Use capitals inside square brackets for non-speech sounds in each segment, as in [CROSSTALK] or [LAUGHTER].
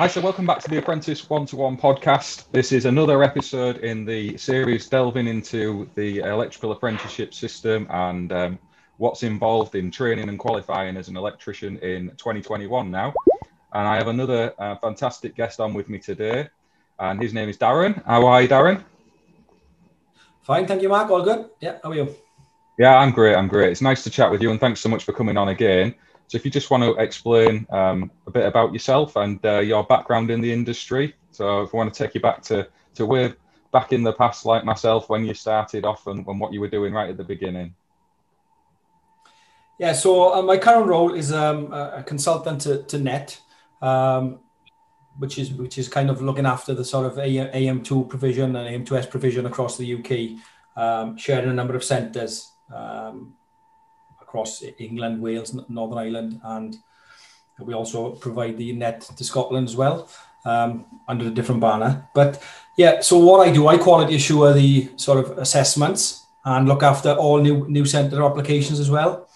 Hi, so welcome back to the Apprentice One to One podcast. This is another episode in the series delving into the electrical apprenticeship system and um, what's involved in training and qualifying as an electrician in 2021 now. And I have another uh, fantastic guest on with me today, and his name is Darren. How are you, Darren? Fine, thank you, Mark. All good. Yeah, how are you? Yeah, I'm great. I'm great. It's nice to chat with you, and thanks so much for coming on again. So, if you just want to explain um, a bit about yourself and uh, your background in the industry, so if I want to take you back to to way back in the past, like myself, when you started off and, and what you were doing right at the beginning. Yeah, so uh, my current role is um, a consultant to, to NET, um, which is which is kind of looking after the sort of AM2 provision and AM2S provision across the UK, um, sharing a number of centres. Um, across England, Wales, Northern Ireland, and we also provide the net to Scotland as well um, under a different banner. But yeah, so what I do, I quality assure the sort of assessments and look after all new new centre applications as well.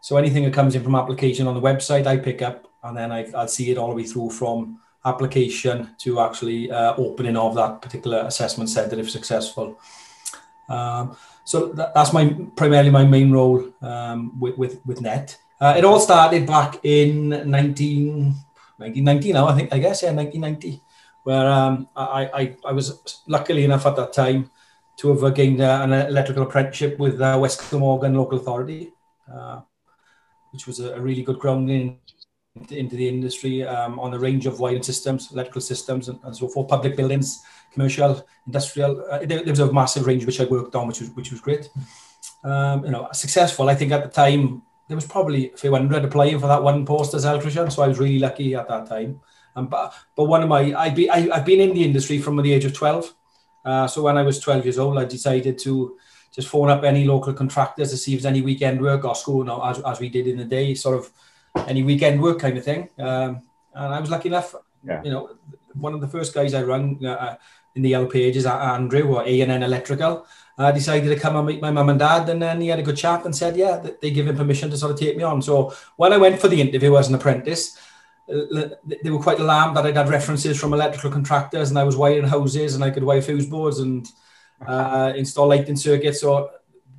So anything that comes in from application on the website, I pick up and then I, I'll see it all the way through from application to actually uh, opening of that particular assessment centre if successful. Um, so that, that's my primarily my main role um, with, with, with net. Uh, it all started back in 19, 1990 now, I think, I guess, yeah, 1990, where um, I, I, I was luckily enough at that time to have gained uh, an electrical apprenticeship with uh, West Glamorgan Local Authority, uh, which was a, a, really good grounding into the industry um, on a range of wiring systems, electrical systems, and, and so forth, public buildings, commercial, industrial. Uh, there, there, was a massive range which I worked on, which was which was great. Um, you know, successful. I think at the time there was probably a few hundred applying for that one post as electrician, so I was really lucky at that time. Um, but but one of my I be I, I've been in the industry from the age of twelve. Uh, so when I was twelve years old, I decided to just phone up any local contractors to see if there's any weekend work or school, you know, as, as we did in the day, sort of any weekend work kind of thing. Um, and I was lucky enough, yeah. you know, one of the first guys I rang uh, in the yellow pages, Andrew or A&N Electrical, uh, decided to come and meet my mum and dad. And then he had a good chat and said, yeah, they give him permission to sort of take me on. So when I went for the interview as an apprentice, uh, they were quite alarmed that I'd had references from electrical contractors and I was wiring hoses and I could wire fuse boards and uh, install lighting circuits. So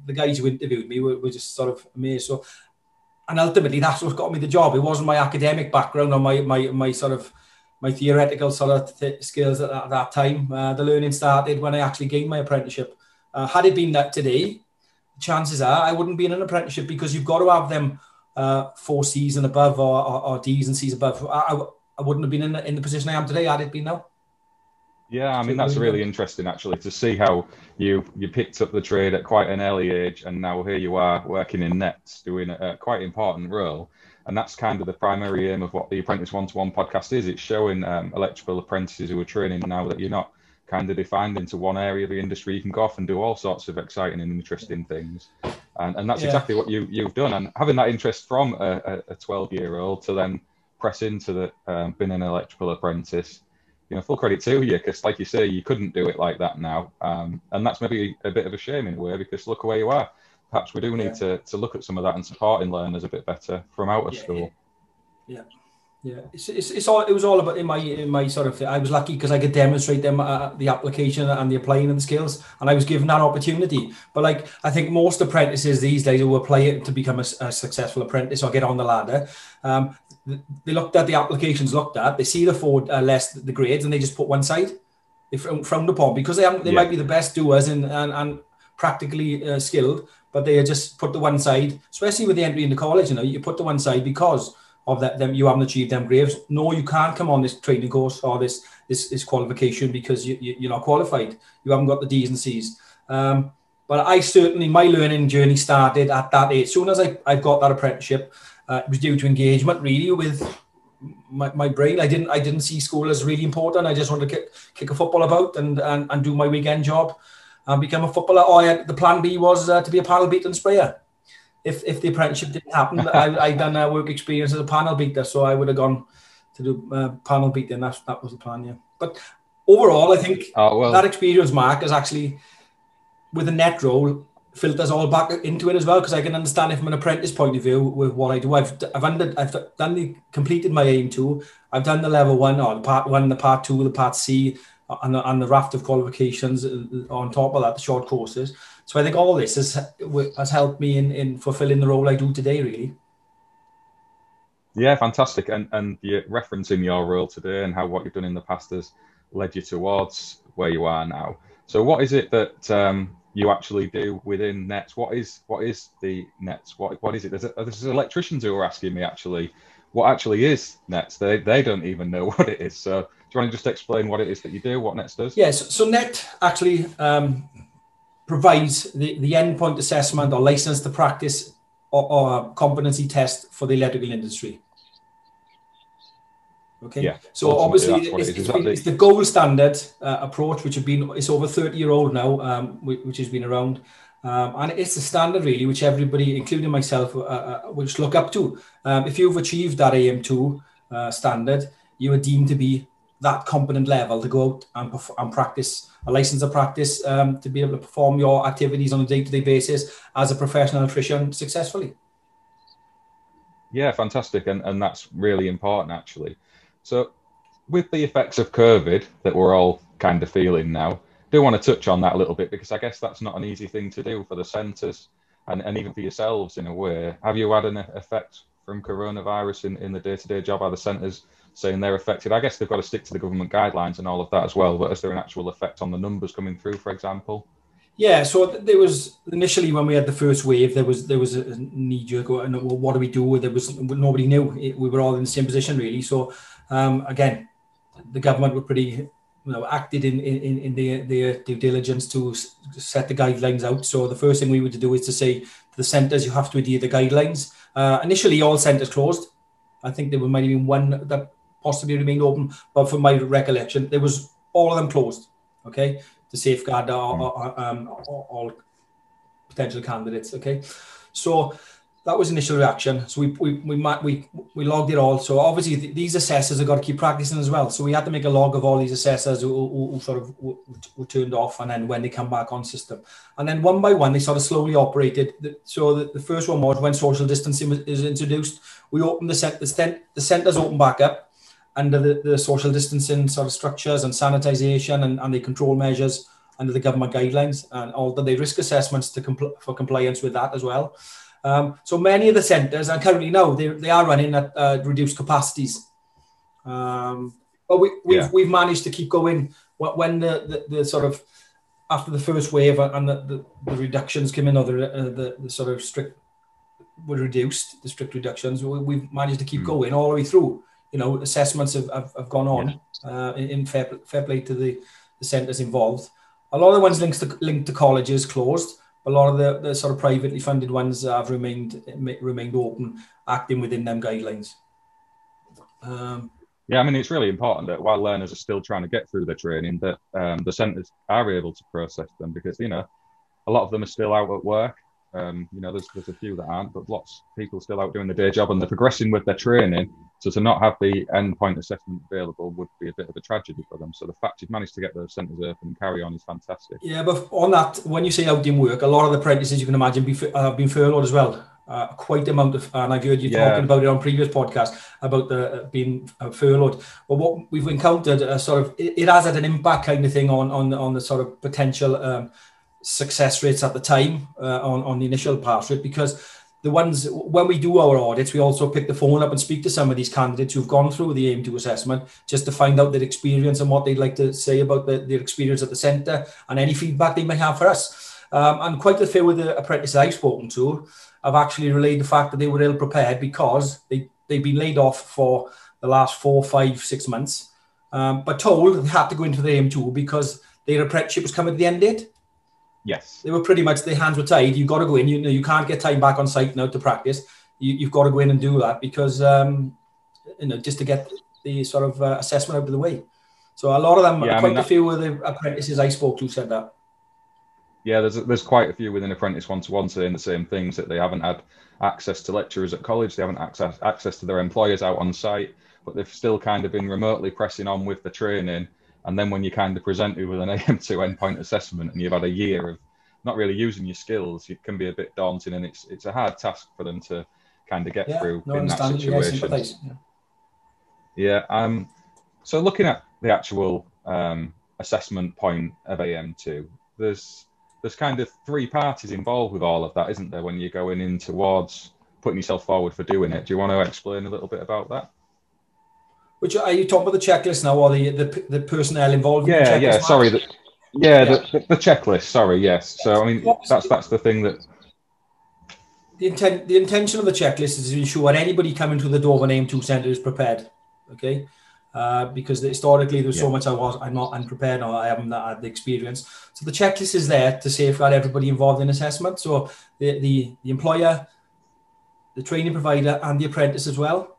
the guys who interviewed me were, were just sort of amazed. So, and ultimately that's what got me the job. It wasn't my academic background or my, my, my sort of my theoretical sort of th- skills at that, that time. Uh, the learning started when I actually gained my apprenticeship. Uh, had it been that today, chances are I wouldn't be in an apprenticeship because you've got to have them uh, four C's and above or, or, or D's and C's above. I, I, I, wouldn't have been in the, in the position I am today had it been now. Yeah, I mean that's really interesting actually to see how you you picked up the trade at quite an early age, and now here you are working in nets, doing a, a quite important role and that's kind of the primary aim of what the Apprentice One to One podcast is. It's showing um, electrical apprentices who are training now that you're not kind of defined into one area of the industry. You can go off and do all sorts of exciting and interesting things, and, and that's yeah. exactly what you you've done. And having that interest from a, a 12 year old to then press into the um, being an electrical apprentice. You know, full credit to you because, like you say, you couldn't do it like that now, um, and that's maybe a bit of a shame in a way because look where you are perhaps we do need yeah. to, to look at some of that and supporting learners a bit better from out of yeah, school. Yeah. Yeah, it's, it's, it's all it was all about in my in my sort of I was lucky because I could demonstrate them uh, the application and the applying and the skills, and I was given that opportunity. But like I think most apprentices these days who apply it to become a, a successful apprentice or get on the ladder, um, they looked at the applications looked at, they see the four uh, less the grades, and they just put one side. They frowned upon because they they yeah. might be the best doers and and, and practically uh, skilled, but they just put the one side, especially with the entry into college, you know, you put the one side because of that them you haven't achieved them grades. No, you can't come on this training course or this this, this qualification because you, you, are not qualified. You haven't got the D's and C's. Um, but I certainly my learning journey started at that age. Soon as I, I got that apprenticeship, uh, it was due to engagement really with my, my brain. I didn't I didn't see school as really important. I just wanted to kick, kick a football about and, and, and do my weekend job and become a footballer. Oh, the plan B was uh, to be a panel beating sprayer. If if the apprenticeship didn't happen, I I done a work experience as a panel beater, so I would have gone to do uh, panel beating. That that was the plan, yeah. But overall, I think oh, well. that experience, Mark, is actually with the net role. filters all back into it as well because I can understand it from an apprentice point of view with what I do. I've I've, under, I've done the completed my AM2. I've done the level one or the part one, the part two, the part C, and the, and the raft of qualifications uh, on top of that, the short courses. So I think all this has has helped me in in fulfilling the role I do today. Really. Yeah, fantastic. And and you're referencing your role today and how what you've done in the past has led you towards where you are now. So what is it that um, you actually do within Nets? What is what is the Nets? What what is it? There's, a, there's electricians who are asking me actually, what actually is Nets? They they don't even know [LAUGHS] what it is. So do you want to just explain what it is that you do, what Nets does? Yes. So Net actually um, provides the, the endpoint assessment or license to practice or, or competency test for the electrical industry. Okay. Yeah, so obviously, it's, it it's, it's, the gold standard uh, approach, which has been it's over thirty year old now, um, which has been around, um, and it's the standard really, which everybody, including myself, uh, uh, which look up to. Um, if you've achieved that AM two uh, standard, you are deemed to be that competent level to go out and, and practice a license of practice um, to be able to perform your activities on a day to day basis as a professional electrician successfully. Yeah, fantastic, and and that's really important actually. So, with the effects of COVID that we're all kind of feeling now, I do want to touch on that a little bit because I guess that's not an easy thing to do for the centres and, and even for yourselves in a way. Have you had an effect from coronavirus in, in the day to day job? Are the centres saying they're affected? I guess they've got to stick to the government guidelines and all of that as well, but is there an actual effect on the numbers coming through, for example? Yeah, so there was initially when we had the first wave, there was there was a knee jerk. What do we do? There was nobody knew. We were all in the same position really. So um, again, the government were pretty, you know, acted in in, in their, their due diligence to set the guidelines out. So the first thing we to do is to say to the centres, you have to adhere the guidelines. Uh, initially, all centres closed. I think there might have been one that possibly remained open, but from my recollection, there was all of them closed. Okay, to safeguard all, hmm. um, all potential candidates. Okay, so that was initial reaction. So we we we we we logged it all. So obviously th- these assessors have got to keep practicing as well. So we had to make a log of all these assessors who, who, who sort of were turned off, and then when they come back on system, and then one by one they sort of slowly operated. So the, the first one was when social distancing was, is introduced. We opened the set the, cent- the centres open back up under the, the social distancing sort of structures and sanitisation and, and the control measures under the government guidelines and all the risk assessments to compl- for compliance with that as well. Um, so many of the centres, and currently now they, they are running at uh, reduced capacities. Um, but we, we've, yeah. we've managed to keep going when the, the, the, sort of after the first wave and the, the, the reductions came in, or the, uh, the, the sort of strict were reduced, the strict reductions, we, have managed to keep mm. going all the way through. You know, assessments have, have, have gone on yeah. uh, in, fair, fair play to the, the centres involved. A lot of the ones linked to, linked to colleges closed a lot of the, the sort of privately funded ones have remained remained open, acting within them guidelines. Um, yeah, I mean it's really important that while learners are still trying to get through their training, that um, the centres are able to process them because you know a lot of them are still out at work. Um, you know, there's there's a few that aren't, but lots of people still out doing the day job and they're progressing with their training so to not have the endpoint assessment available would be a bit of a tragedy for them. So the fact you've managed to get those centres open and carry on is fantastic. Yeah, but on that, when you say out in work, a lot of the apprentices you can imagine be, have been furloughed as well. Uh, quite amount of, and I've heard you yeah. talking about it on previous podcasts about the uh, being uh, furloughed. But what we've encountered, uh, sort of, it, it, has had an impact kind of thing on on on the sort of potential um, success rates at the time uh, on on the initial pass rate because the ones when we do our audits, we also pick the phone up and speak to some of these candidates who've gone through the AM2 assessment just to find out their experience and what they'd like to say about the, their experience at the centre and any feedback they may have for us. Um, and quite a few of the apprentices I've spoken to have actually relayed the fact that they were ill prepared because they, they've been laid off for the last four, five, six months, um, but told they had to go into the AM2 because their apprenticeship was coming to the end date. Yes. They were pretty much their hands were tied. You've got to go in. You know, you can't get time back on site now to practice. You, have got to go in and do that because um, you know just to get the sort of uh, assessment out of the way. So a lot of them, yeah, quite I mean, that, a few of the apprentices I spoke to said that. Yeah, there's there's quite a few within apprentice one to one saying the same things that they haven't had access to lecturers at college, they haven't access access to their employers out on site, but they've still kind of been remotely pressing on with the training and then when you kind of present it with an [LAUGHS] AM2 endpoint assessment and you've had a year of, not really using your skills, it can be a bit daunting, and it's it's a hard task for them to kind of get yeah, through no, in that situation. Yeah, yeah. Um. So looking at the actual um, assessment point of AM2, there's there's kind of three parties involved with all of that, isn't there? When you're going in towards putting yourself forward for doing it, do you want to explain a little bit about that? Which are you talking about the checklist now, or the the, the personnel involved? Yeah, in yeah. Match? Sorry, the, yeah, yeah. The, the, checklist. Sorry, yes. So I mean, that's that's the thing that the intent the intention of the checklist is to ensure anybody coming to the Dover AM2 Centre is prepared. Okay. Uh, because historically there's yeah. so much I was I'm not unprepared or I haven't had the experience. So the checklist is there to safeguard everybody involved in assessment. So the the, the employer, the training provider, and the apprentice as well.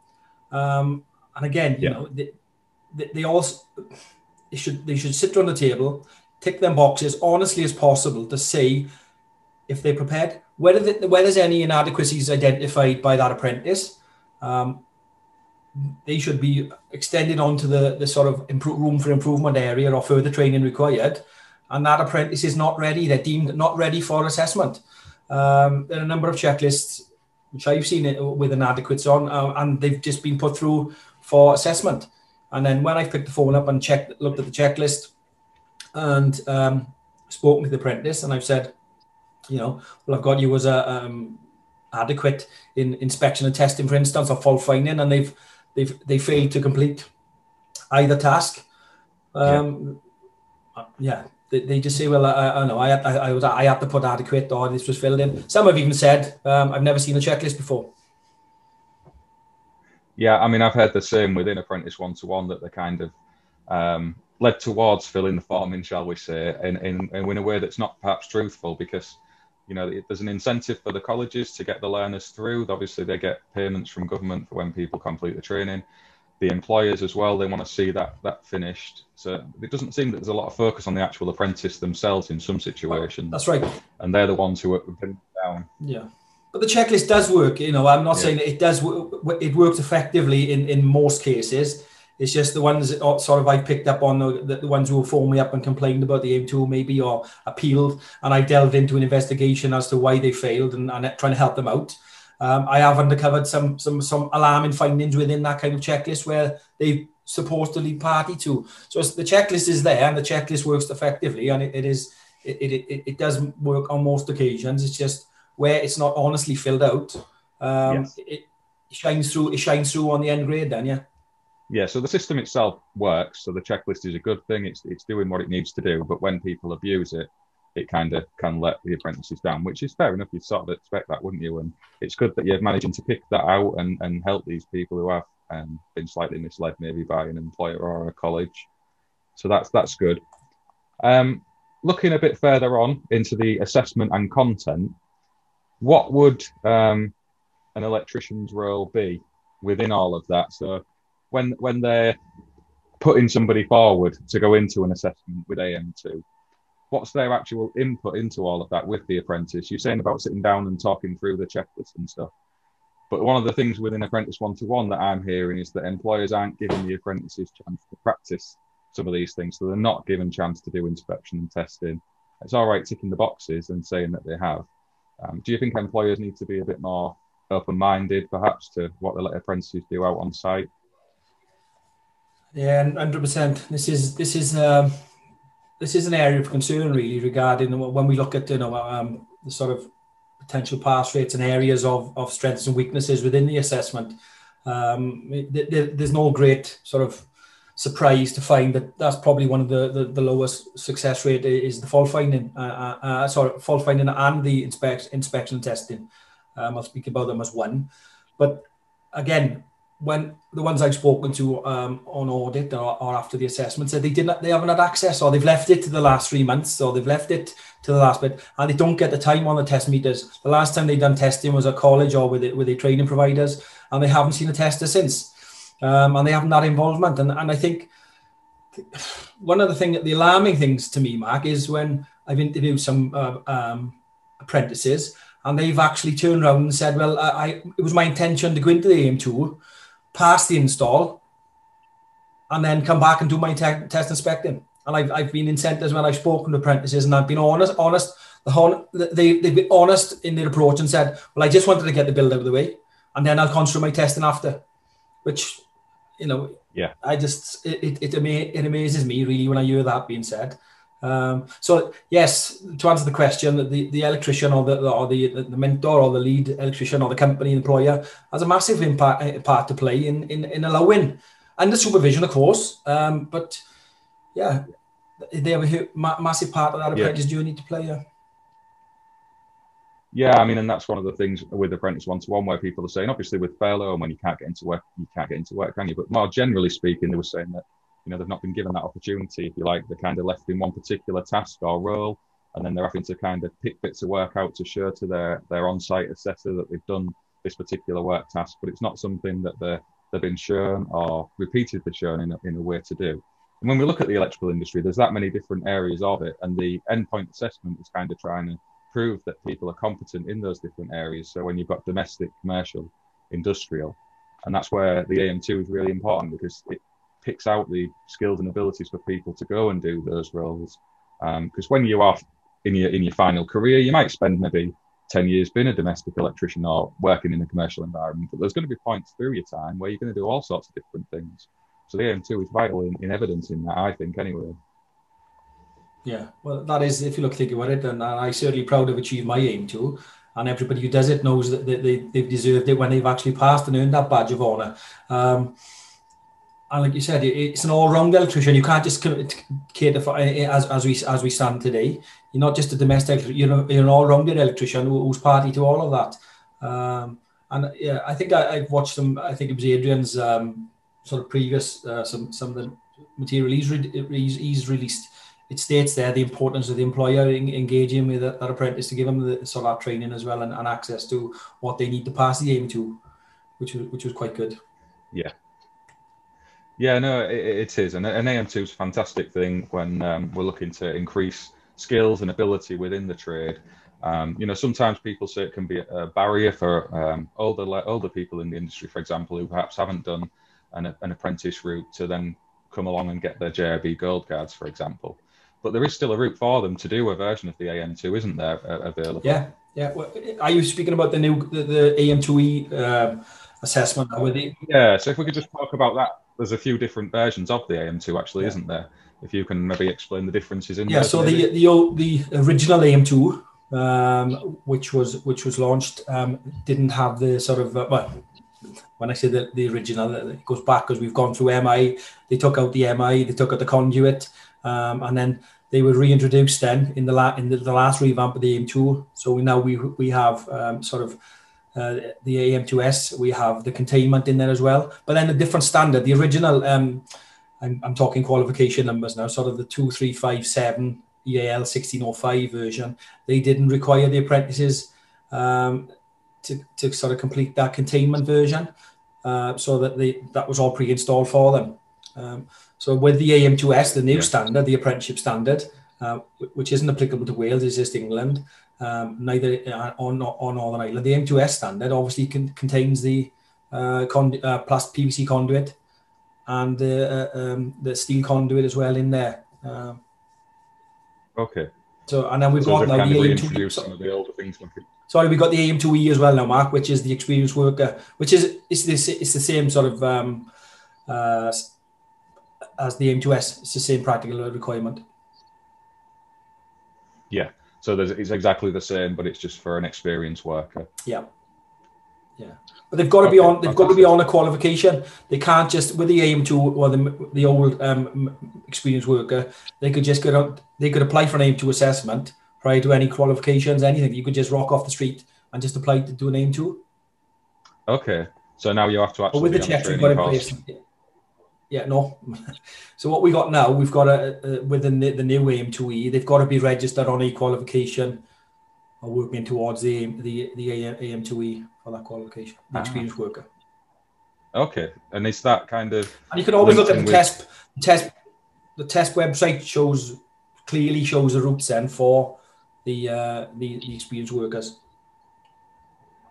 Um, and again, you yeah. know, they, they, they all they should they should sit around the table, tick them boxes honestly as possible to see if they're prepared. Whether the, whether there's any inadequacies identified by that apprentice, um, they should be extended onto the the sort of improve, room for improvement area or further training required. And that apprentice is not ready; they're deemed not ready for assessment. Um, there are a number of checklists which I've seen it with inadequates on, uh, and they've just been put through for assessment. And then when I picked the phone up and checked, looked at the checklist, and um, spoken to the apprentice, and I've said, you know, well, I've got you as a um, adequate in inspection and testing, for instance, or fault finding, and they've they've they failed to complete either task. Um, yeah. yeah they, they, just say, well, I, I know I, I, I was I had to put adequate or this was filled in. Some have even said, um, I've never seen a checklist before. Yeah, I mean, I've heard the same within Apprentice One to One that they're kind of um, led towards filling the form in, shall we say, in, in, in a way that's not perhaps truthful because, you know, there's an incentive for the colleges to get the learners through. Obviously, they get payments from government for when people complete the training. The employers as well, they want to see that that finished. So it doesn't seem that there's a lot of focus on the actual apprentice themselves in some situations. That's right. And they're the ones who are pinned down. Yeah. But the checklist does work. You know, I'm not yeah. saying it does. It works effectively in in most cases. It's just the ones that sort of I picked up on the, the ones who phone me up and complained about the AM2 maybe or appealed, and I delved into an investigation as to why they failed and, and trying to help them out. Um, I have uncovered some some some alarming findings within that kind of checklist where they supposedly party to. So the checklist is there and the checklist works effectively, and it, it is it, it, it does work on most occasions. It's just where it's not honestly filled out, um, yes. it, shines through. It shines through on the end grade. Then, yeah. Yeah. So the system itself works. So the checklist is a good thing. It's it's doing what it needs to do. But when people abuse it, it kind of can let the apprentices down, which is fair enough. You'd sort of expect that, wouldn't you? And it's good that you're managing to pick that out and, and help these people who have um, been slightly misled, maybe by an employer or a college. So that's that's good. Um, looking a bit further on into the assessment and content, what would um, an electrician's role be within all of that? So when when they're putting somebody forward to go into an assessment with AM2, what's their actual input into all of that with the apprentice? You're saying about sitting down and talking through the checklist and stuff. But one of the things within Apprentice One to One that I'm hearing is that employers aren't giving the apprentices chance to practice some of these things. So they're not given chance to do inspection and testing. It's all right ticking the boxes and saying that they have, um, do you think employers need to be a bit more open-minded, perhaps, to what the apprentices do out on site? Yeah, hundred percent. This is this is um, this is an area of concern really regarding when we look at you know um, the sort of potential pass rates and areas of, of strengths and weaknesses within the assessment. Um, there's no great sort of surprised to find that that's probably one of the, the, the lowest success rate is the fault finding, uh, uh, uh, sorry, fault finding and the inspect, inspection testing. Um, I'll speak about them as one. But again, when the ones I've spoken to um, on audit or, or, after the assessment said they didn't, they haven't had access, or they've left it to the last three months, or they've left it to the last bit, and they don't get the time on the test meters. The last time they done testing was at college or with it, with their training providers, and they haven't seen a tester since um, and they haven't that involvement. And, and I think one of the thing, the alarming things to me, Mark, is when I've interviewed some uh, um, apprentices and they've actually turned around and said, well, I, it was my intention to go into the AM2, pass the install, and then come back and do my te- test inspecting. And I've, I've been in centres when I've spoken to apprentices and I've been honest, honest The hon- they they've been honest in their approach and said, well, I just wanted to get the build out of the way, and then I'll concentrate my testing after, which you know, yeah, I just it it, it, ama- it amazes me really when I hear that being said. Um, so yes, to answer the question, the, the electrician or the or the, the mentor or the lead electrician or the company employer has a massive impact part to play in in, in allowing and the supervision, of course. Um, but yeah, they have a massive part of that apprentice yeah. journey to play. Yeah. Yeah, I mean, and that's one of the things with apprentice one to one where people are saying, obviously, with furlough and when you can't get into work, you can't get into work, can you? But more generally speaking, they were saying that you know they've not been given that opportunity if you like they're kind of left in one particular task or role and then they're having to kind of pick bits of work out to show to their their on-site assessor that they've done this particular work task but it's not something that they're they've been shown or repeatedly shown in a, in a way to do and when we look at the electrical industry there's that many different areas of it and the endpoint assessment is kind of trying to prove that people are competent in those different areas so when you've got domestic commercial industrial and that's where the AM2 is really important because it picks out the skills and abilities for people to go and do those roles. Because um, when you are in your in your final career, you might spend maybe ten years being a domestic electrician or working in a commercial environment, but there's going to be points through your time where you're going to do all sorts of different things. So the AM2 is vital in, evidence in that, I think, anyway. Yeah, well, that is, if you look think about it, and I'm certainly proud of achieved my AM2. And everybody who does it knows that they, they've deserved it when they've actually passed and earned that badge of honour. Um, and like you said, it's an all-round electrician. You can't just cater for as, as we as we stand today. You're not just a domestic. You're, you're an all-rounded electrician who's party to all of that. Um, and yeah, I think I, have watched some. I think it was Adrian's um, sort of previous uh, some some of the material he's, re- he's released. It states there the importance of the employer engaging with that, that apprentice to give them the sort of training as well and, and access to what they need to pass the AM2, which was which was quite good. Yeah, yeah, no, it, it is, and an AM2 is a fantastic thing when um, we're looking to increase skills and ability within the trade. Um, you know, sometimes people say it can be a barrier for um, older older people in the industry, for example, who perhaps haven't done an, an apprentice route to then come along and get their JIB gold cards, for example. But there is still a route for them to do a version of the AM2, isn't there, uh, available? Yeah, yeah. Well, are you speaking about the new the, the AM2E uh, assessment? Yeah. So if we could just talk about that there's a few different versions of the AM2 actually, yeah. isn't there? If you can maybe explain the differences in yeah. so the the old, the original AM2, um, which was which was launched, um, didn't have the sort of uh, well. When I say the, the original, it goes back because we've gone through MI. They took out the MI, they took out the conduit, um, and then they were reintroduced then in the la- in the, the last revamp of the AM2. So now we we have um, sort of uh, the AM2S. We have the containment in there as well, but then a different standard. The original, um, I'm, I'm talking qualification numbers now, sort of the 2357 EAL 1605 version. They didn't require the apprentices um, to, to sort of complete that containment version, uh, so that they that was all pre-installed for them. Um, so with the AM2S, the new yeah. standard, the apprenticeship standard, uh, which isn't applicable to Wales, it's just England um, neither uh, on on Northern Ireland. The M2S standard obviously con- contains the uh, con- uh, plus PVC conduit and uh, um, the steel conduit as well in there. Um, okay. So and then we've so got now the AM2. Some of the older things. Sorry, we've got the AM2E as well now, Mark, which is the experienced worker, which is it's this it's the same sort of um, uh, as the AM2S. It's the same practical requirement. Yeah. So it's exactly the same, but it's just for an experienced worker. Yeah. Yeah, but they've got to okay, be on. They've got to be on a qualification. They can't just with the AM2 or the the old um, experienced worker. They could just get on. They could apply for an AM2 assessment prior to any qualifications, anything. You could just rock off the street and just apply to do an AM2. Okay, so now you have to actually. But with the checks we've got in place, yeah, no. [LAUGHS] so what we got now, we've got a, a within the, the new AM2E, they've got to be registered on a qualification or working towards the the the AM2E for that qualification, the ah. experienced worker. Okay, and is that kind of? And you can always look at the with... test. The test, the test website shows clearly shows the routes then for the uh, the, the experienced workers.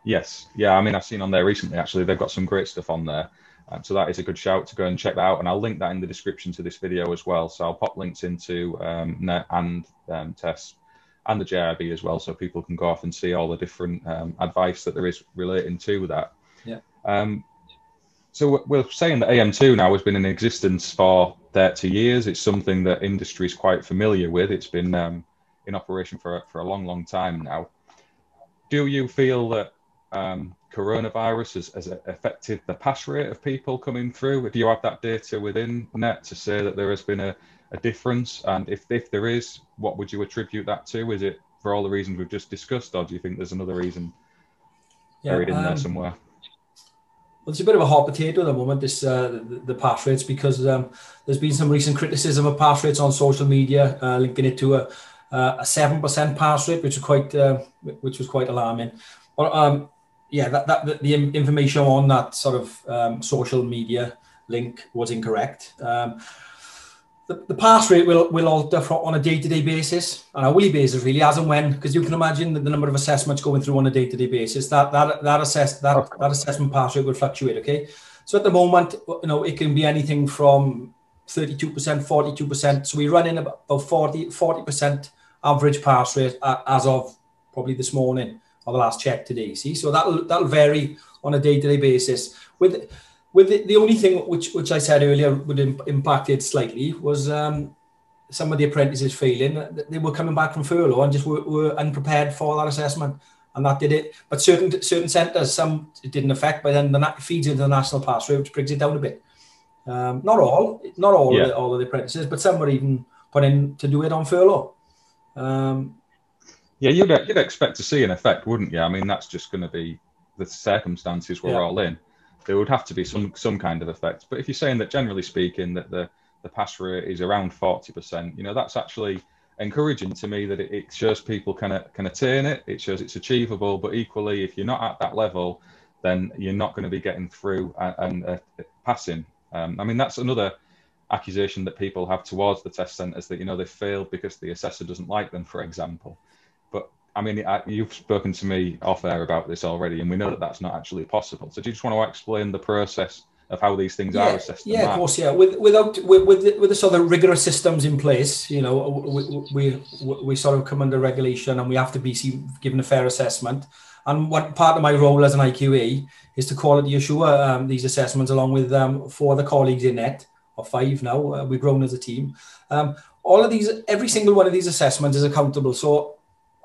Yes, yeah. I mean, I've seen on there recently. Actually, they've got some great stuff on there. Um, so that is a good shout to go and check that out. And I'll link that in the description to this video as well. So I'll pop links into um, Net and um, TESP and the JIB as well, so people can go off and see all the different um, advice that there is relating to that. Yeah. Um, so we're saying that AM2 now has been in existence for 30 years. It's something that industry is quite familiar with. It's been um, in operation for for a long, long time now. Do you feel that um, coronavirus has, has, affected the pass rate of people coming through? Do you have that data within NET to say that there has been a, a difference? And if, if there is, what would you attribute that to? Is it for all the reasons we've just discussed, or do you think there's another reason yeah, buried in um, there somewhere? Well, it's a bit of a hot potato at the moment, this uh, the, the pass rates, because um, there's been some recent criticism of pass rates on social media, uh, linking it to a a seven percent pass rate, which was quite uh, which was quite alarming. But um, yeah, that, that the information on that sort of um, social media link was incorrect. Um, the, the pass rate will, will alter on a day-to-day basis, on a weekly basis, really, as and when, because you can imagine that the number of assessments going through on a day-to-day basis. That that that assess that that assessment pass rate will fluctuate. Okay, so at the moment, you know, it can be anything from 32%, 42%. So we run in about 40 percent average pass rate as of probably this morning or the last check today. See, so that'll that'll vary on a day-to-day basis. With with the, the only thing which which I said earlier would Im- impact it slightly was um, some of the apprentices failing. They were coming back from furlough and just were, were unprepared for that assessment, and that did it. But certain certain centres, some it didn't affect, but then the feeds into the national pass rate, which brings it down a bit. Um, not all, not all yeah. of the, all of the apprentices, but some were even put in to do it on furlough. Um, yeah, you'd, you'd expect to see an effect, wouldn't you? I mean, that's just going to be the circumstances we're yeah. all in. There would have to be some some kind of effect. But if you're saying that generally speaking that the the pass rate is around forty percent, you know, that's actually encouraging to me that it, it shows people can can attain it. It shows it's achievable. But equally, if you're not at that level, then you're not going to be getting through and, and uh, passing. Um, I mean, that's another accusation that people have towards the test centres that you know they failed because the assessor doesn't like them, for example. I mean, I, you've spoken to me off air about this already, and we know that that's not actually possible. So do you just want to explain the process of how these things yeah, are assessed? Yeah, of course. Yeah, with, without with with, with the sort of rigorous systems in place, you know, we, we we sort of come under regulation, and we have to be given a fair assessment. And what part of my role as an IQA is to quality assure um, these assessments along with um, four other colleagues in NET or five now. Uh, we've grown as a team. Um, all of these, every single one of these assessments is accountable. So,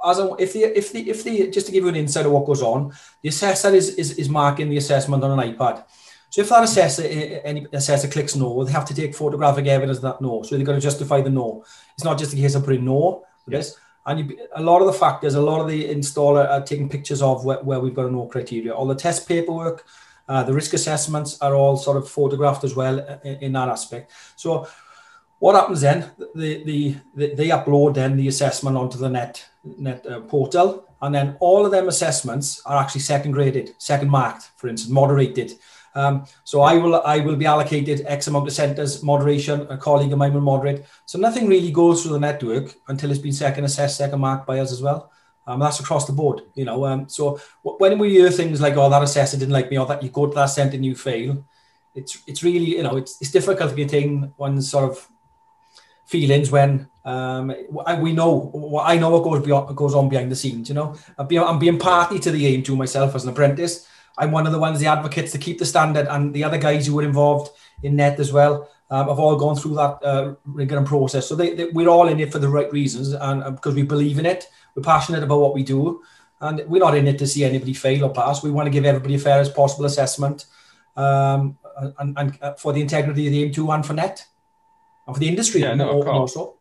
as a, if the if the if the just to give you an insight of what goes on, the assessor is is, is marking the assessment on an iPad. So if that assessor eh, eh, any assessor clicks no, they have to take photographic evidence of that no. So they've got to justify the no. It's not just a case of putting no yes. And you, a lot of the factors, a lot of the installer are taking pictures of where, where we've got a no criteria. All the test paperwork, uh, the risk assessments are all sort of photographed as well in, in that aspect. So what happens then? The, the, the, they upload then the assessment onto the net net uh, portal, and then all of them assessments are actually second graded, second marked, for instance, moderated. Um, so I will I will be allocated X amount of centres moderation. A colleague of mine will moderate. So nothing really goes through the network until it's been second assessed, second marked by us as well. Um, that's across the board, you know. Um, so when we hear things like, "Oh, that assessor didn't like me," or that you go to that centre and you fail, it's it's really you know it's, it's difficult to getting one's sort of feelings when um, we know I know what goes beyond goes on behind the scenes. You know, I'm being, I'm being party to the AM2 myself as an apprentice. I'm one of the ones, the advocates to keep the standard, and the other guys who were involved in net as well um, have all gone through that uh, rigor and process. So they, they, we're all in it for the right reasons, and uh, because we believe in it, we're passionate about what we do, and we're not in it to see anybody fail or pass. We want to give everybody a fair as possible assessment, um, and, and, uh, for the integrity of the AM2 and for net, and for the industry. Yeah, no, of course. Also.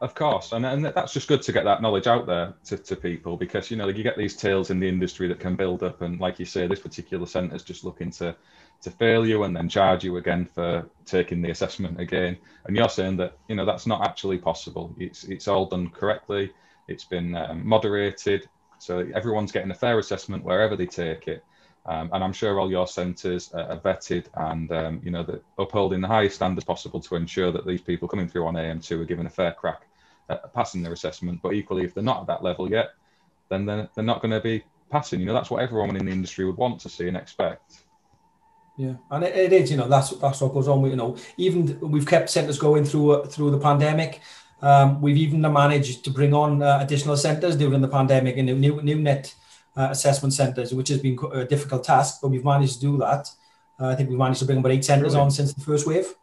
Of course, and, and that's just good to get that knowledge out there to, to people because you know like you get these tales in the industry that can build up, and like you say, this particular centre is just looking to to fail you and then charge you again for taking the assessment again. And you're saying that you know that's not actually possible. It's it's all done correctly. It's been um, moderated, so everyone's getting a fair assessment wherever they take it. Um, and I'm sure all your centres are, vetted and um, you know that upholding the highest standards possible to ensure that these people coming through on AM2 are given a fair crack at passing their assessment. But equally, if they're not at that level yet, then they're, they're not going to be passing. You know, that's what everyone in the industry would want to see and expect. Yeah, and it, it is. You know, that's that's what goes on. You know, even we've kept centres going through through the pandemic. Um, we've even managed to bring on uh, additional centres during the pandemic and new, new net uh, assessment centres, which has been a difficult task, but we've managed to do that. Uh, I think we've managed to bring about eight centres on since the first wave.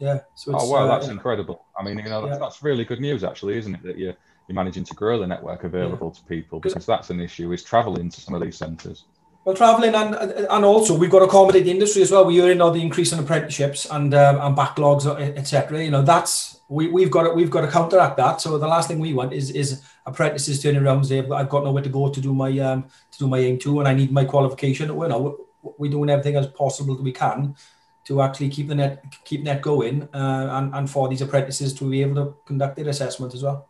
Yeah. So oh wow, that's incredible. I mean, you know, that's, yeah. that's really good news, actually, isn't it? That you're you're managing to grow the network available yeah. to people because that's an issue is traveling to some of these centres. Well, travelling and and also we've got to accommodate the industry as well. We're hearing all the increase in apprenticeships and um, and backlogs, etc. You know, that's we we've got to, we've got to counteract that. So the last thing we want is is apprentices turning around and saying, "I've got nowhere to go to do my um to do my AM2, and I need my qualification." Well, no, we're doing everything as possible that we can to actually keep the net keep net going, uh, and and for these apprentices to be able to conduct their assessment as well.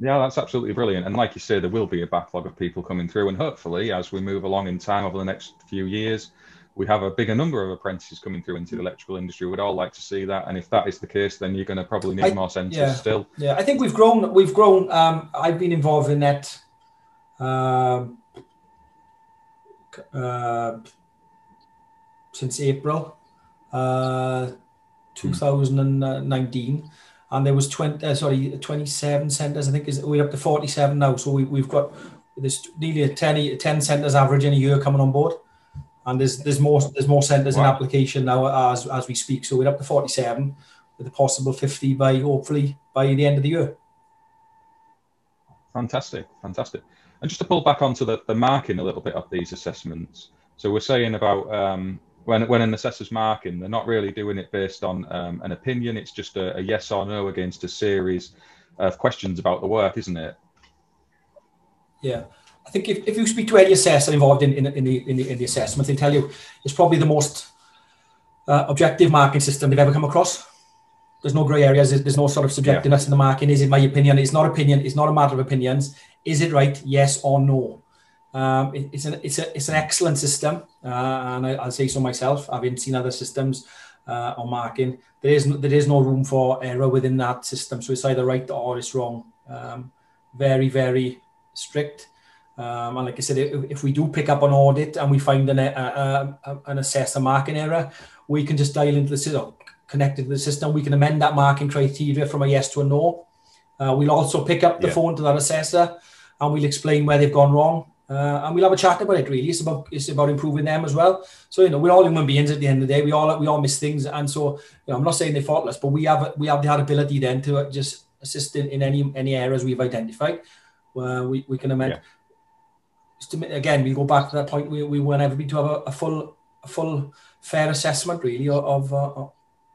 Yeah, that's absolutely brilliant. And like you say, there will be a backlog of people coming through. And hopefully, as we move along in time over the next few years, we have a bigger number of apprentices coming through into the electrical industry. We'd all like to see that. And if that is the case, then you're going to probably need I, more centres yeah, still. Yeah, I think we've grown. We've grown. Um, I've been involved in that uh, uh, since April uh, 2019 and there was 20 uh, sorry 27 centres i think is we're up to 47 now so we, we've got there's nearly a 10, 10 centres average in a year coming on board and there's there's more there's more centres wow. in application now as as we speak so we're up to 47 with a possible 50 by hopefully by the end of the year fantastic fantastic and just to pull back onto the, the marking a little bit of these assessments so we're saying about um, when when an assessor's marking, they're not really doing it based on um, an opinion. It's just a, a, yes or no against a series of questions about the work, isn't it? Yeah, I think if, if you speak to any assessor involved in, in, in, the, in, the, in the assessment, they tell you it's probably the most uh, objective marking system they've ever come across. There's no grey areas. There's no sort of subjectiveness yeah. in the marking. Is it my opinion? It's not opinion. It's not a matter of opinions. Is it right? Yes or no? Um, it, it's an it's a it's an excellent system, uh, and I, will say so myself. Having seen other systems uh, on marking, there is no, there is no room for error within that system. So it's either right or it's wrong. Um, very very strict. Um, and like I said, if, we do pick up an audit and we find an a, a, an assessor marking error, we can just dial into the system, connected to the system. We can amend that marking criteria from a yes to a no. Uh, we'll also pick up the yeah. phone to that assessor and we'll explain where they've gone wrong uh, and we'll have a chat about it. Really, it's about it's about improving them as well. So you know, we're all human beings at the end of the day. We all we all miss things, and so you know, I'm not saying they're faultless, but we have we have the ability then to just assist in, in any any areas we've identified where we, we can amend. Yeah. To, again, we go back to that point. We, we want everybody to have a, a full a full fair assessment really of uh,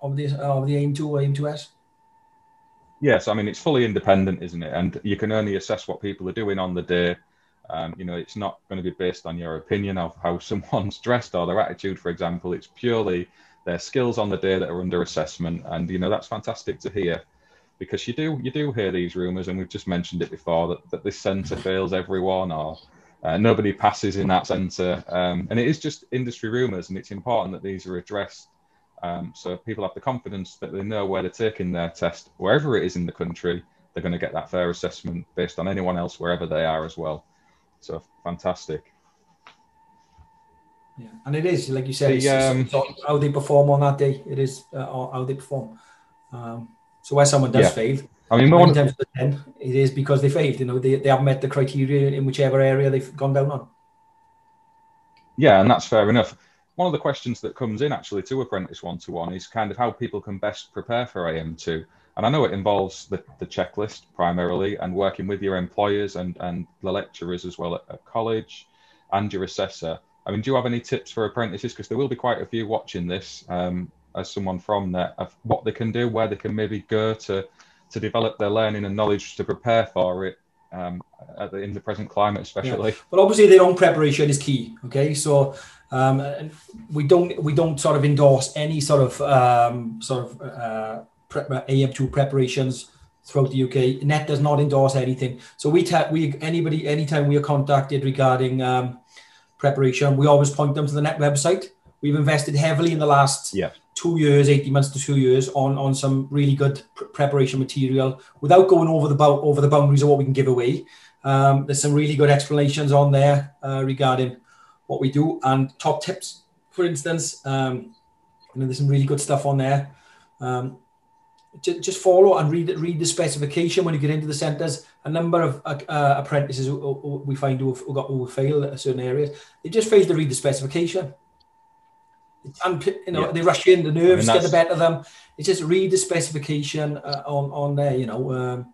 of the of the AM2 aim to S. Yes, I mean it's fully independent, isn't it? And you can only assess what people are doing on the day um, you know, it's not going to be based on your opinion of how [LAUGHS] someone's dressed or their attitude, for example. It's purely their skills on the day that are under assessment, and you know that's fantastic to hear, because you do you do hear these rumours, and we've just mentioned it before that, that this centre fails everyone or uh, nobody passes in that centre, um, and it is just industry rumours, and it's important that these are addressed. Um, so people have the confidence that they know where they're taking their test, wherever it is in the country, they're going to get that fair assessment based on anyone else wherever they are as well. So fantastic. Yeah, and it is like you said, the, um, how they perform on that day. It is uh, how they perform. Um, so where someone does yeah. fail, I mean, nine times ten, it is because they failed. You know, they, they haven't met the criteria in whichever area they've gone down on. Yeah, and that's fair enough. One of the questions that comes in actually to Apprentice One to One is kind of how people can best prepare for AM2. And I know it involves the, the checklist primarily and working with your employers and, and the lecturers as well at, at college and your assessor. I mean, do you have any tips for apprentices? Because there will be quite a few watching this um, as someone from there of what they can do, where they can maybe go to to develop their learning and knowledge to prepare for it um, the, in the present climate, especially. Yeah. But obviously, their own preparation is key. Okay, so um, we don't we don't sort of endorse any sort of um, sort of uh, AM2 preparations throughout the UK. Net does not endorse anything. So we ta- we anybody anytime we are contacted regarding um, preparation, we always point them to the Net website. We've invested heavily in the last yeah. two years, eighteen months to two years, on on some really good pr- preparation material without going over the bo- over the boundaries of what we can give away. Um, there's some really good explanations on there uh, regarding what we do and top tips, for instance. Um, there's some really good stuff on there. Um, just follow and read read the specification when you get into the centres. A number of uh, uh apprentices we find who have got who fail at certain areas, they just fail to read the specification. And you know yeah. they rush in, the nerves I mean, get the better of them. They just read the specification uh, on on there, you know. Um,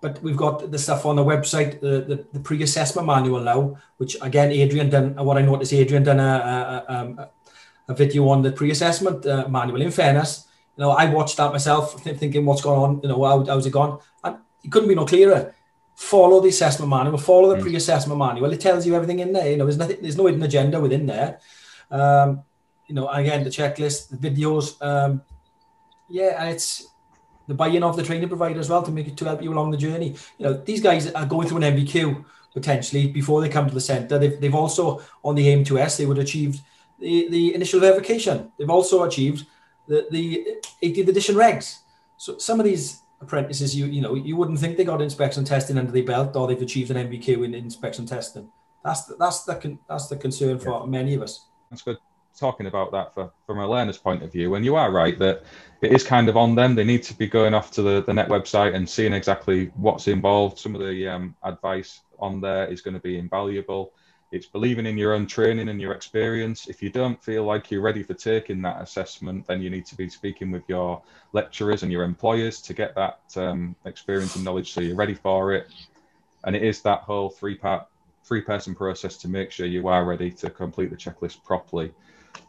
but we've got the stuff on the website, the, the, the pre-assessment manual now, which again, Adrian done. What I noticed, Adrian done a, a, um, a video on the pre-assessment uh, manual. In fairness, you know, I watched that myself, thinking what's going on. You know, how, how's it gone? And it couldn't be no clearer. Follow the assessment manual. Follow the mm. pre-assessment manual. It tells you everything in there. You know, there's nothing. There's no hidden agenda within there. Um, you know, again, the checklist, the videos. Um, yeah, it's the buy-in of the training provider as well to make it to help you along the journey. You know, these guys are going through an NVQ potentially before they come to the centre. They've, they've also on the AM2S they would achieve the, the initial verification. They've also achieved the, the 18th edition regs. So some of these apprentices, you you know, you wouldn't think they got inspection testing under their belt or they've achieved an NVQ in inspection testing. That's the, that's the that's the concern for yeah. many of us. That's good. Talking about that for, from a learner's point of view, and you are right that it is kind of on them. They need to be going off to the, the net website and seeing exactly what's involved. Some of the um, advice on there is going to be invaluable. It's believing in your own training and your experience. If you don't feel like you're ready for taking that assessment, then you need to be speaking with your lecturers and your employers to get that um, experience and knowledge so you're ready for it. And it is that whole three part, three person process to make sure you are ready to complete the checklist properly.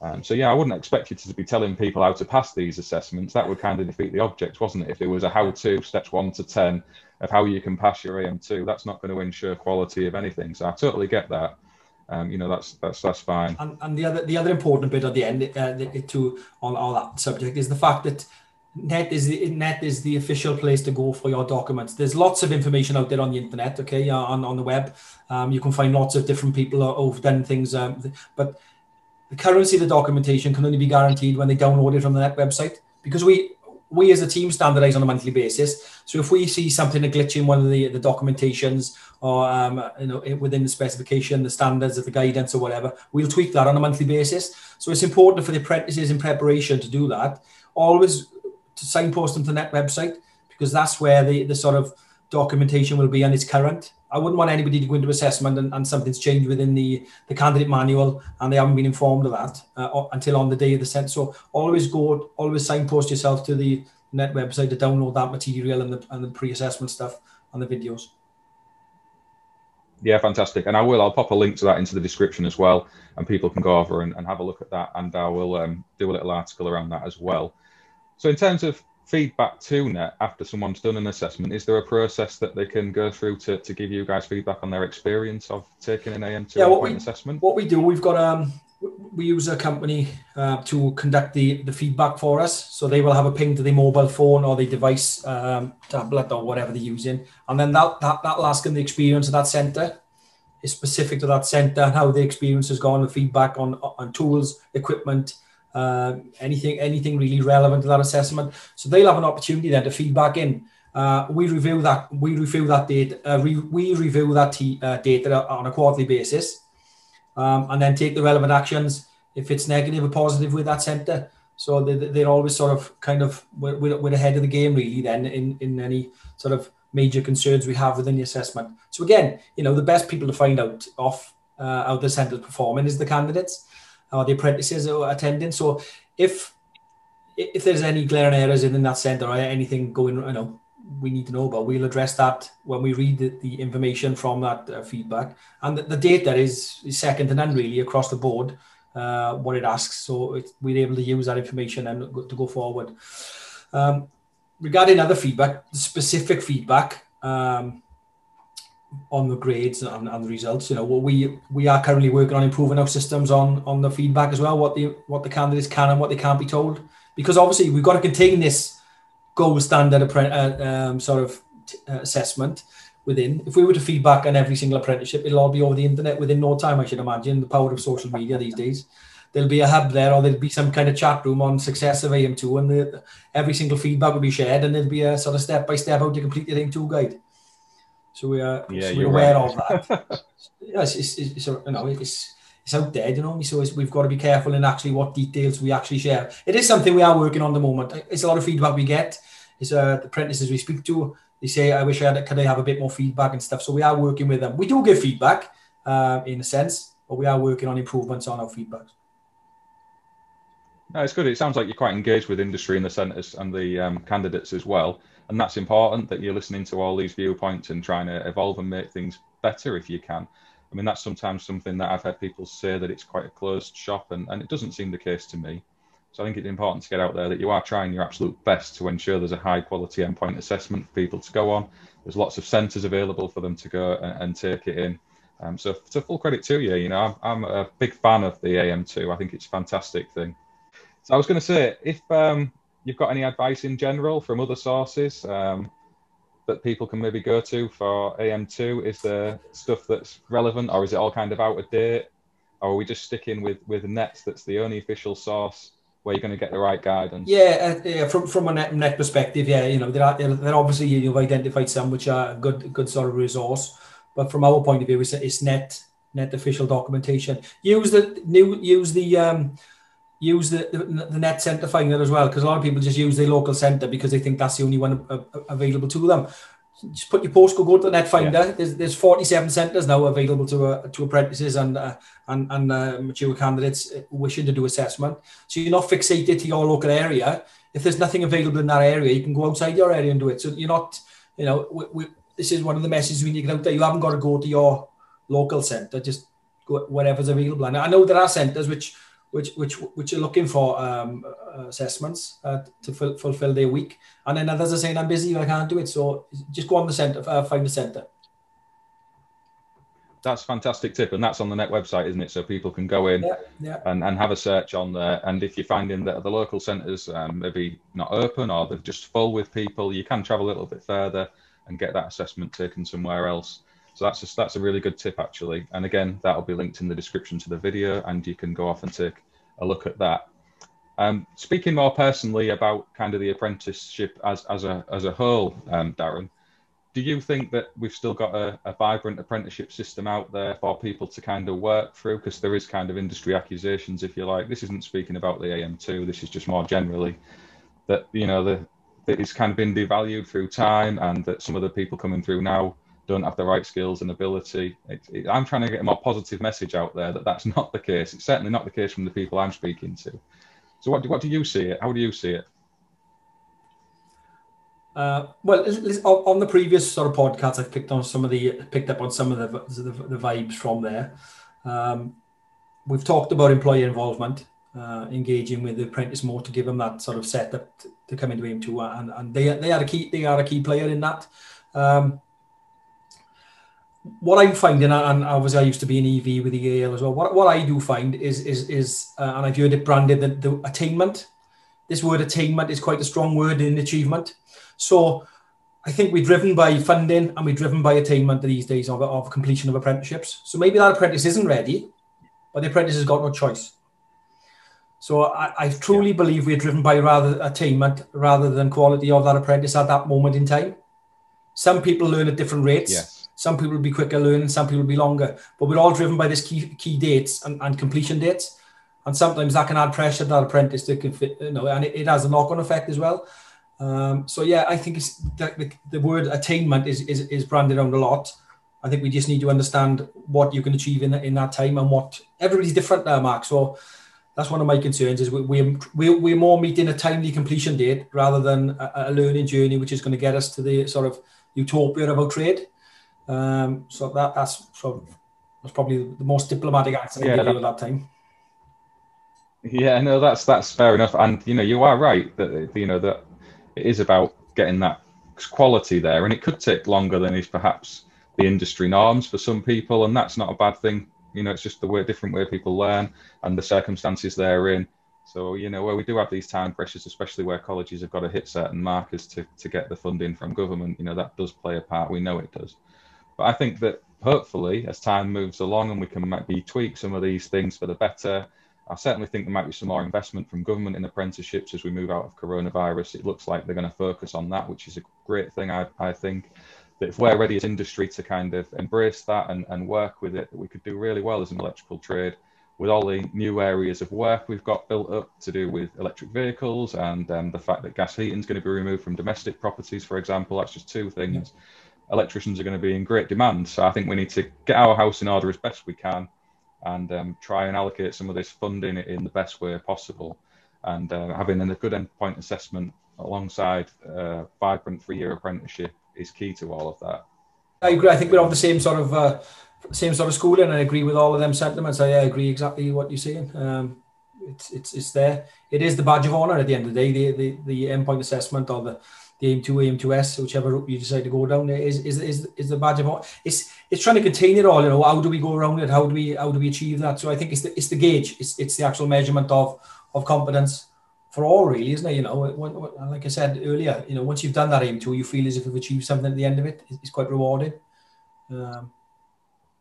Um, so yeah, I wouldn't expect you to be telling people how to pass these assessments. That would kind of defeat the object, wasn't it? If there was a how-to steps one to ten of how you can pass your AM2, that's not going to ensure quality of anything. So I totally get that. Um, you know, that's that's that's fine. And, and the other the other important bit at the end uh, to on all that subject is the fact that net is the net is the official place to go for your documents there's lots of information out there on the internet okay on, on the web um, you can find lots of different people who've done things um, but the currency of the documentation can only be guaranteed when they download it from the net website because we we as a team standardize on a monthly basis. So if we see something a glitch in one of the, the documentations or um, you know within the specification, the standards of the guidance or whatever, we'll tweak that on a monthly basis. So it's important for the apprentices in preparation to do that. Always to signpost them to the net website because that's where the, the sort of documentation will be and it's current. I wouldn't want anybody to go into assessment and, and something's changed within the, the candidate manual and they haven't been informed of that uh, until on the day of the sent. So always go, always signpost yourself to the net website to download that material and the, and the pre-assessment stuff and the videos. Yeah, fantastic. And I will, I'll pop a link to that into the description as well. And people can go over and, and have a look at that. And I will um, do a little article around that as well. So in terms of feedback to net after someone's done an assessment? Is there a process that they can go through to, to give you guys feedback on their experience of taking an AM2 yeah, what we, assessment? What we do, we've got um we use a company uh, to conduct the, the feedback for us. So they will have a ping to the mobile phone or the device, um, tablet or whatever they're using. And then that, that, that'll ask them the experience of that center is specific to that center and how the experience has gone, the feedback on, on tools, equipment, uh, anything anything really relevant to that assessment. So they'll have an opportunity then to feedback in. Uh, we review that we review that data uh, re, we review that t- uh, data on a quarterly basis, um, and then take the relevant actions if it's negative or positive with that centre. So they, they're always sort of kind of we're, we're ahead of the game really then in in any sort of major concerns we have within the assessment. So again, you know, the best people to find out off uh, how the centre is performing is the candidates or the apprentices attending. So if if there's any glaring errors in, that centre or anything going, you know, we need to know about, we'll address that when we read the, the information from that uh, feedback. And the, the, data is, is second to none really across the board, uh, what it asks. So it, we're able to use that information and to go forward. Um, regarding other feedback, specific feedback, um, on the grades and, and, the results. You know, we we are currently working on improving our systems on on the feedback as well. What the what the candidates can and what they can't be told, because obviously we've got to contain this gold standard uh, um, sort of t- uh, assessment within. If we were to feedback on every single apprenticeship, it'll all be over the internet within no time. I should imagine the power of social media these days. There'll be a hub there, or there'll be some kind of chat room on success of AM2, and the, every single feedback will be shared, and there'll be a sort of step by step how to complete the AM2 guide. So we are yeah, so we're aware right. of that. [LAUGHS] yes, it's, it's, it's, you know, it's, it's out there, you know. So we've got to be careful in actually what details we actually share. It is something we are working on the moment. It's a lot of feedback we get. It's uh, the apprentices we speak to. They say, "I wish I had. Could I have a bit more feedback and stuff?" So we are working with them. We do give feedback uh, in a sense, but we are working on improvements on our feedback. No, it's good. It sounds like you're quite engaged with industry and the centres and the um, candidates as well. And that's important that you're listening to all these viewpoints and trying to evolve and make things better if you can. I mean, that's sometimes something that I've had people say that it's quite a closed shop, and, and it doesn't seem the case to me. So I think it's important to get out there that you are trying your absolute best to ensure there's a high quality endpoint assessment for people to go on. There's lots of centres available for them to go and, and take it in. Um, so, to full credit to you. You know, I'm, I'm a big fan of the AM2. I think it's a fantastic thing. So I was going to say, if um, you've got any advice in general from other sources um, that people can maybe go to for AM2, is there stuff that's relevant, or is it all kind of out of date, or are we just sticking with with NETS that's the only official source where you're going to get the right guidance? Yeah, uh, yeah. From from a net, net perspective, yeah, you know, there are there obviously you've identified some which are a good good sort of resource, but from our point of view, it's, it's net net official documentation. Use the new use the um, use the, the, the net centre finder as well because a lot of people just use the local centre because they think that's the only one available to them. Just put your postcode, go to the net finder. Yeah. There's, there's 47 centres now available to uh, to apprentices and uh, and, and uh, mature candidates wishing to do assessment. So you're not fixated to your local area. If there's nothing available in that area, you can go outside your area and do it. So you're not, you know, we, we, this is one of the messages we need to get out there. You haven't got to go to your local centre. Just go wherever's available. And I know there are centres which which which which are looking for um, uh, assessments uh, to ful- fulfill their week, and then others are saying I'm busy, I can't do it. So just go on the centre, uh, find the centre. That's fantastic tip, and that's on the net website, isn't it? So people can go in yeah, yeah. And, and have a search on there. And if you're finding that the local centres um, maybe not open or they're just full with people, you can travel a little bit further and get that assessment taken somewhere else. So that's just, that's a really good tip actually. And again, that'll be linked in the description to the video, and you can go off and take a look at that. Um, speaking more personally about kind of the apprenticeship as as a as a whole, um, Darren, do you think that we've still got a, a, vibrant apprenticeship system out there for people to kind of work through? Because there is kind of industry accusations, if you like. This isn't speaking about the AM2. This is just more generally that you know the that it's kind of been devalued through time, and that some of the people coming through now don't have the right skills and ability. It, it, I'm trying to get a more positive message out there that that's not the case. It's certainly not the case from the people I'm speaking to. So, what do, what do you see it? How do you see it? Uh, well, on the previous sort of podcast, I've picked on some of the picked up on some of the the, the vibes from there. Um, we've talked about employee involvement, uh, engaging with the apprentice more to give them that sort of setup to, to come into AM2, and, and they they are a key they are a key player in that. Um, what I'm finding, and obviously I used to be an EV with the AL as well. What, what I do find is is is, uh, and I've heard it branded the, the attainment. This word attainment is quite a strong word in achievement. So I think we're driven by funding and we're driven by attainment these days of, of completion of apprenticeships. So maybe that apprentice isn't ready, but the apprentice has got no choice. So I, I truly yeah. believe we're driven by rather attainment rather than quality of that apprentice at that moment in time. Some people learn at different rates. Yes some people will be quicker learning, some people will be longer. But we're all driven by this key key dates and, and completion dates. And sometimes that can add pressure to that apprentice to fit, you know, and it, it has a knock-on effect as well. Um, so yeah, I think it's the, the, the, word attainment is, is is branded around a lot. I think we just need to understand what you can achieve in, in that time and what everybody's different there, Mark. So that's one of my concerns is we, we, we, we're more meeting a timely completion date rather than a, a learning journey, which is going to get us to the sort of utopia of our trade. Um, so that that's that's probably the most diplomatic answer yeah, I give you at that time. Yeah, no, that's that's fair enough, and you know you are right that you know that it is about getting that quality there, and it could take longer than is perhaps the industry norms for some people, and that's not a bad thing. You know, it's just the way different way people learn and the circumstances they're in. So you know where we do have these time pressures, especially where colleges have got to hit certain markers to to get the funding from government. You know that does play a part. We know it does. But I think that hopefully, as time moves along and we can maybe tweak some of these things for the better, I certainly think there might be some more investment from government in apprenticeships as we move out of coronavirus. It looks like they're going to focus on that, which is a great thing, I, I think. That if we're ready as industry to kind of embrace that and, and work with it, that we could do really well as an electrical trade with all the new areas of work we've got built up to do with electric vehicles and um, the fact that gas heating is going to be removed from domestic properties, for example, that's just two things. Yeah. Electricians are going to be in great demand. So I think we need to get our house in order as best we can and um, try and allocate some of this funding in the best way possible. And uh, having a good endpoint assessment alongside a vibrant three-year apprenticeship is key to all of that. I agree. I think we're on the same sort of uh, same sort of schooling, and I agree with all of them sentiments. I, agree exactly what you're saying. Um, it's it's it's there. It is the badge of honor at the end of the day. The the, the endpoint assessment or the the AM2, aim two S, whichever route you decide to go down, is is is, is the badge of honor. It's it's trying to contain it all. You know, how do we go around it? How do we how do we achieve that? So I think it's the it's the gauge. It's it's the actual measurement of of competence for all, really, isn't it? You know, when, when, like I said earlier, you know, once you've done that AM2, you feel as if you've achieved something at the end of it. It's, quite rewarding. Um,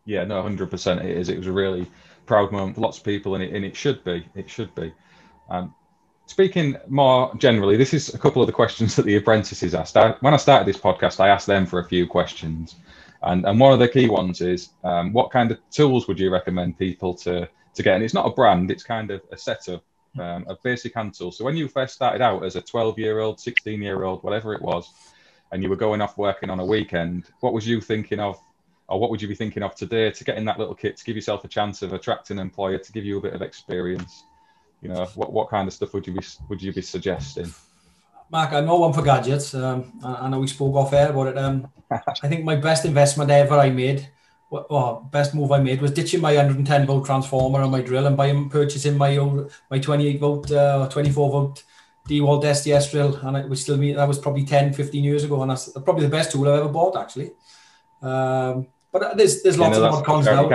yeah, no, hundred percent. It is. It was a really proud moment for lots of people, and it and it should be. It should be. Um, speaking more generally, this is a couple of the questions that the apprentices asked. I, when I started this podcast, I asked them for a few questions, and and one of the key ones is, um, what kind of tools would you recommend people to to get? And it's not a brand; it's kind of a setup um, of basic hand tools. So when you first started out as a 12 year old, 16 year old, whatever it was, and you were going off working on a weekend, what was you thinking of, or what would you be thinking of today to get in that little kit to give yourself a chance of attracting an employer to give you a bit of experience? You know, what, what kind of stuff would you be would you be suggesting? Mark, I'm not one for gadgets. Um, I, I know we spoke off air about it. Um, I think my best investment ever I made well, best move I made was ditching my 110 volt transformer on my drill and buying purchasing my old my 28 volt uh, 24 volt Dewalt SDS drill and it was still me that was probably 10 15 years ago and that's probably the best tool I've ever bought actually um, but there's there's lots you know, of cons now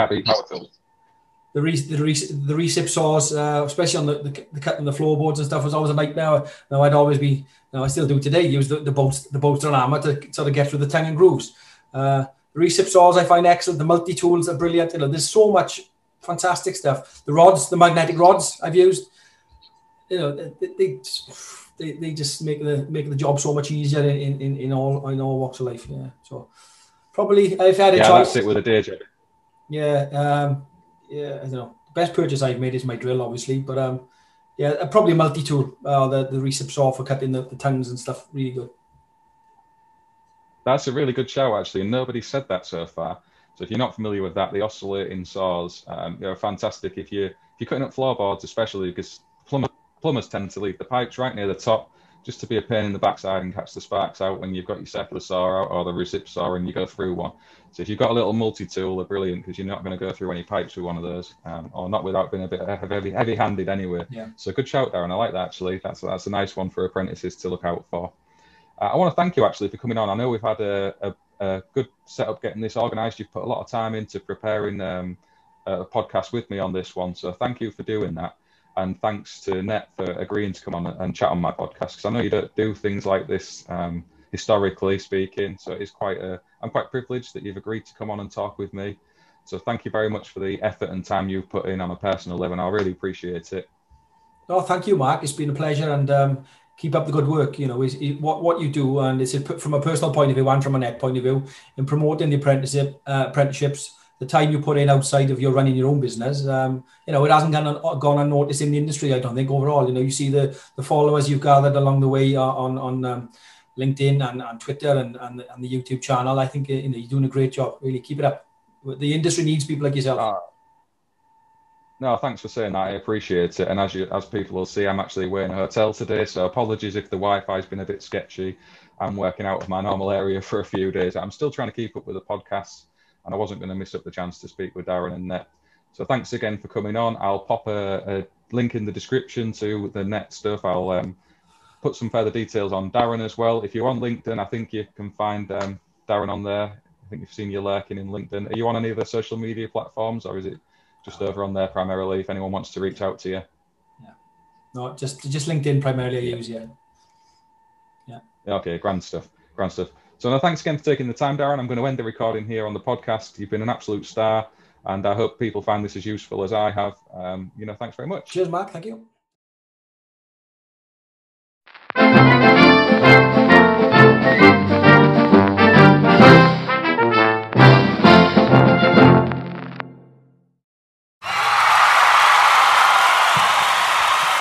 the re, the, re, the recip saws, uh, especially on the, the, the cutting the floorboards and stuff, was always a nightmare. Now I'd always be, know, I still do today, use the, the bolts, the bolts on hammer to sort of get through the tongue and grooves. Uh, the recip saws I find excellent. The multi tools are brilliant. You know, there's so much fantastic stuff. The rods, the magnetic rods I've used, you know, they they, they, they just make the make the job so much easier in, in, in all in all walks of life. Yeah. So probably if I had a yeah, choice. that's it with a day job. Yeah. Um, yeah. I don't know. The best purchase I've made is my drill, obviously, but um, yeah, probably a multi tool. Uh, the the recip saw for cutting the, the tongues and stuff. Really good. That's a really good show, actually, and nobody said that so far. So if you're not familiar with that, the oscillating saws, um, they're fantastic. If you if you're cutting up floorboards, especially because plumber, plumbers tend to leave the pipes right near the top, just to be a pain in the backside and catch the sparks out when you've got your saw out or the recip saw and you go through one. So if you've got a little multi-tool, they're brilliant because you're not going to go through any pipes with one of those, um, or not without being a bit heavy, heavy-handed anyway. Yeah. So good shout, Darren. I like that actually. That's that's a nice one for apprentices to look out for. Uh, I want to thank you actually for coming on. I know we've had a, a, a good setup getting this organised. You've put a lot of time into preparing um, a podcast with me on this one, so thank you for doing that. And thanks to Net for agreeing to come on and chat on my podcast because I know you don't do things like this um, historically speaking. So it's quite a, I'm quite privileged that you've agreed to come on and talk with me. So thank you very much for the effort and time you've put in on a personal level. I really appreciate it. No, thank you, Mark. It's been a pleasure, and um, keep up the good work. You know, is, is what what you do, and it's from a personal point of view and from a net point of view in promoting the apprenticeship uh, apprenticeships. The time you put in outside of your running your own business, um, you know, it hasn't gone gone unnoticed in the industry. I don't think overall. You know, you see the the followers you've gathered along the way uh, on on um, LinkedIn and, and Twitter and, and and the YouTube channel. I think you know you're doing a great job. Really, keep it up. The industry needs people like yourself. Uh, no, thanks for saying that. I appreciate it. And as you, as people will see, I'm actually away in a hotel today, so apologies if the Wi-Fi's been a bit sketchy. I'm working out of my normal area for a few days. I'm still trying to keep up with the podcasts, and I wasn't going to miss up the chance to speak with Darren and Net. So thanks again for coming on. I'll pop a, a link in the description to the Net stuff. I'll um, put some further details on Darren as well. If you're on LinkedIn, I think you can find um, Darren on there. I think you've seen you lurking in LinkedIn. Are you on any of the social media platforms, or is it? just over on there primarily if anyone wants to reach out to you. Yeah. No, just just LinkedIn primarily I use, yeah. Yeah. Okay, grand stuff. Grand stuff. So thanks again for taking the time, Darren. I'm going to end the recording here on the podcast. You've been an absolute star, and I hope people find this as useful as I have. Um, you know, thanks very much. Cheers, Mark. Thank you.